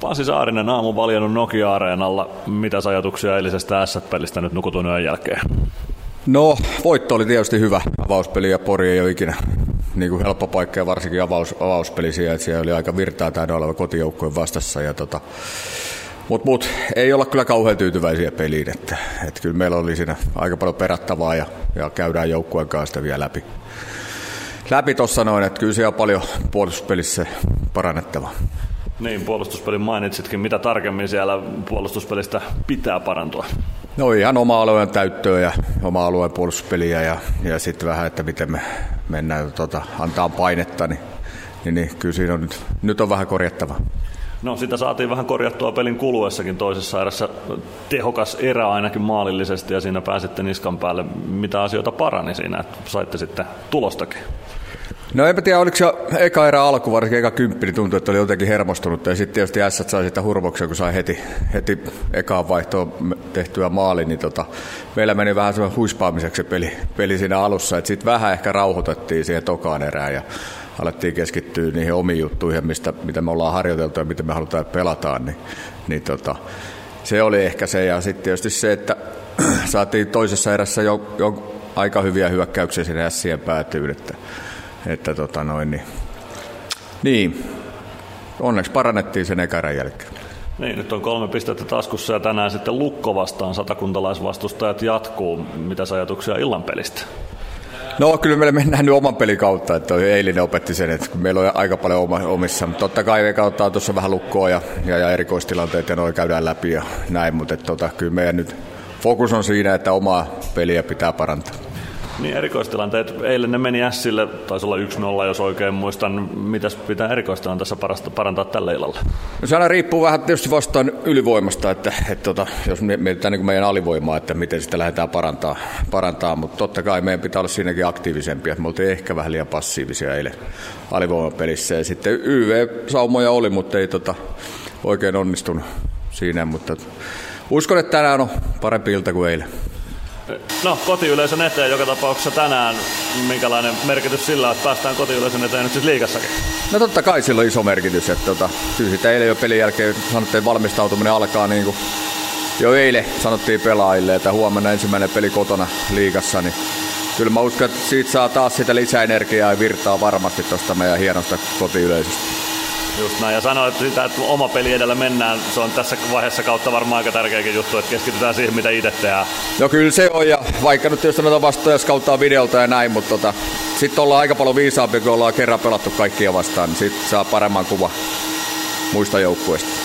Pasi Saarinen aamu valjennut Nokia-areenalla. Mitä ajatuksia eilisestä S-pelistä nyt nukutun yön jälkeen? No, voitto oli tietysti hyvä. Avauspeli ja Pori ei ole ikinä niin kuin helppo paikka ja varsinkin avaus, avauspeli siellä, että siellä oli aika virtaa täynnä oleva kotijoukkojen vastassa. Ja tota, mutta mut, ei olla kyllä kauhean tyytyväisiä peliin, että, että kyllä meillä oli siinä aika paljon perattavaa ja, ja käydään joukkueen kanssa vielä läpi. Läpi tuossa noin, että kyllä siellä on paljon puolustuspelissä parannettavaa. Niin, puolustuspelin mainitsitkin. Mitä tarkemmin siellä puolustuspelistä pitää parantua? No ihan oma alueen täyttöä ja oma alueen puolustuspeliä ja, ja sitten vähän, että miten me mennään, tota, antaa painetta, niin, niin, niin kyllä siinä on nyt, nyt on vähän korjattava. No sitä saatiin vähän korjattua pelin kuluessakin toisessa erässä tehokas erä ainakin maalillisesti ja siinä pääsitte niskan päälle. Mitä asioita parani siinä, että saitte sitten tulostakin? No enpä tiedä, oliko se eka erä alku, varsinkin eka kymppi, niin tuntui, että oli jotenkin hermostunut. Ja sitten tietysti S sai sitä hurmoksia, kun sai heti, heti ekaan vaihtoon tehtyä maali, niin tota, meillä meni vähän semmoinen huispaamiseksi se peli, peli siinä alussa. Sitten vähän ehkä rauhoitettiin siihen tokaan erään ja alettiin keskittyä niihin omiin juttuihin, mistä, mitä me ollaan harjoiteltu ja miten me halutaan, että pelataan. Niin, niin tota, se oli ehkä se. Ja sitten tietysti se, että saatiin toisessa erässä jo, jo aika hyviä hyökkäyksiä sinne Sien päätyyn, että että tota noin, niin, niin, onneksi parannettiin sen ekarän jälkeen. Niin, nyt on kolme pistettä taskussa ja tänään sitten Lukko vastaan satakuntalaisvastustajat jatkuu. Mitä ajatuksia illan pelistä? No kyllä meillä mennään nyt oman pelin kautta, että eilinen opetti sen, että meillä on aika paljon omissa, mutta totta kai me kautta tuossa vähän lukkoa ja, ja, ja erikoistilanteet ja noin käydään läpi ja näin, mutta että, tota, kyllä meidän nyt fokus on siinä, että omaa peliä pitää parantaa. Niin erikoistilanteet, eilen ne meni Sille, taisi olla 1-0 jos oikein muistan. Mitäs pitää erikoistilanteessa parantaa tällä illalla? No se aina riippuu vähän tietysti vastaan ylivoimasta, että, että tota, jos mietitään niin meidän alivoimaa, että miten sitä lähdetään parantaa, parantaa, mutta totta kai meidän pitää olla siinäkin aktiivisempia. Me oltiin ehkä vähän liian passiivisia eilen alivoimapelissä ja sitten YV-saumoja oli, mutta ei tota, oikein onnistunut siinä, mutta uskon, että tänään on parempi ilta kuin eilen. No, kotiyleisön eteen joka tapauksessa tänään. Minkälainen merkitys sillä että päästään kotiyleisön eteen nyt siis liikassakin? No totta kai sillä on iso merkitys. Että tota, sitä eilen jo pelin jälkeen sanottiin, että valmistautuminen alkaa niin kuin jo eilen sanottiin pelaajille, että huomenna ensimmäinen peli kotona liikassa, niin kyllä mä uskon, että siitä saa taas sitä lisäenergiaa ja virtaa varmasti tuosta meidän hienosta kotiyleisöstä. Just näin, ja sanoit sitä, että oma peli edellä mennään, se on tässä vaiheessa kautta varmaan aika tärkeäkin juttu, että keskitytään siihen, mitä itse tehdään. No kyllä se on, ja vaikka nyt jos sanotaan vastaan, jos kauttaa videolta ja näin, mutta tota, sitten ollaan aika paljon viisaampi, kun ollaan kerran pelattu kaikkia vastaan, niin sitten saa paremman kuva muista joukkueista.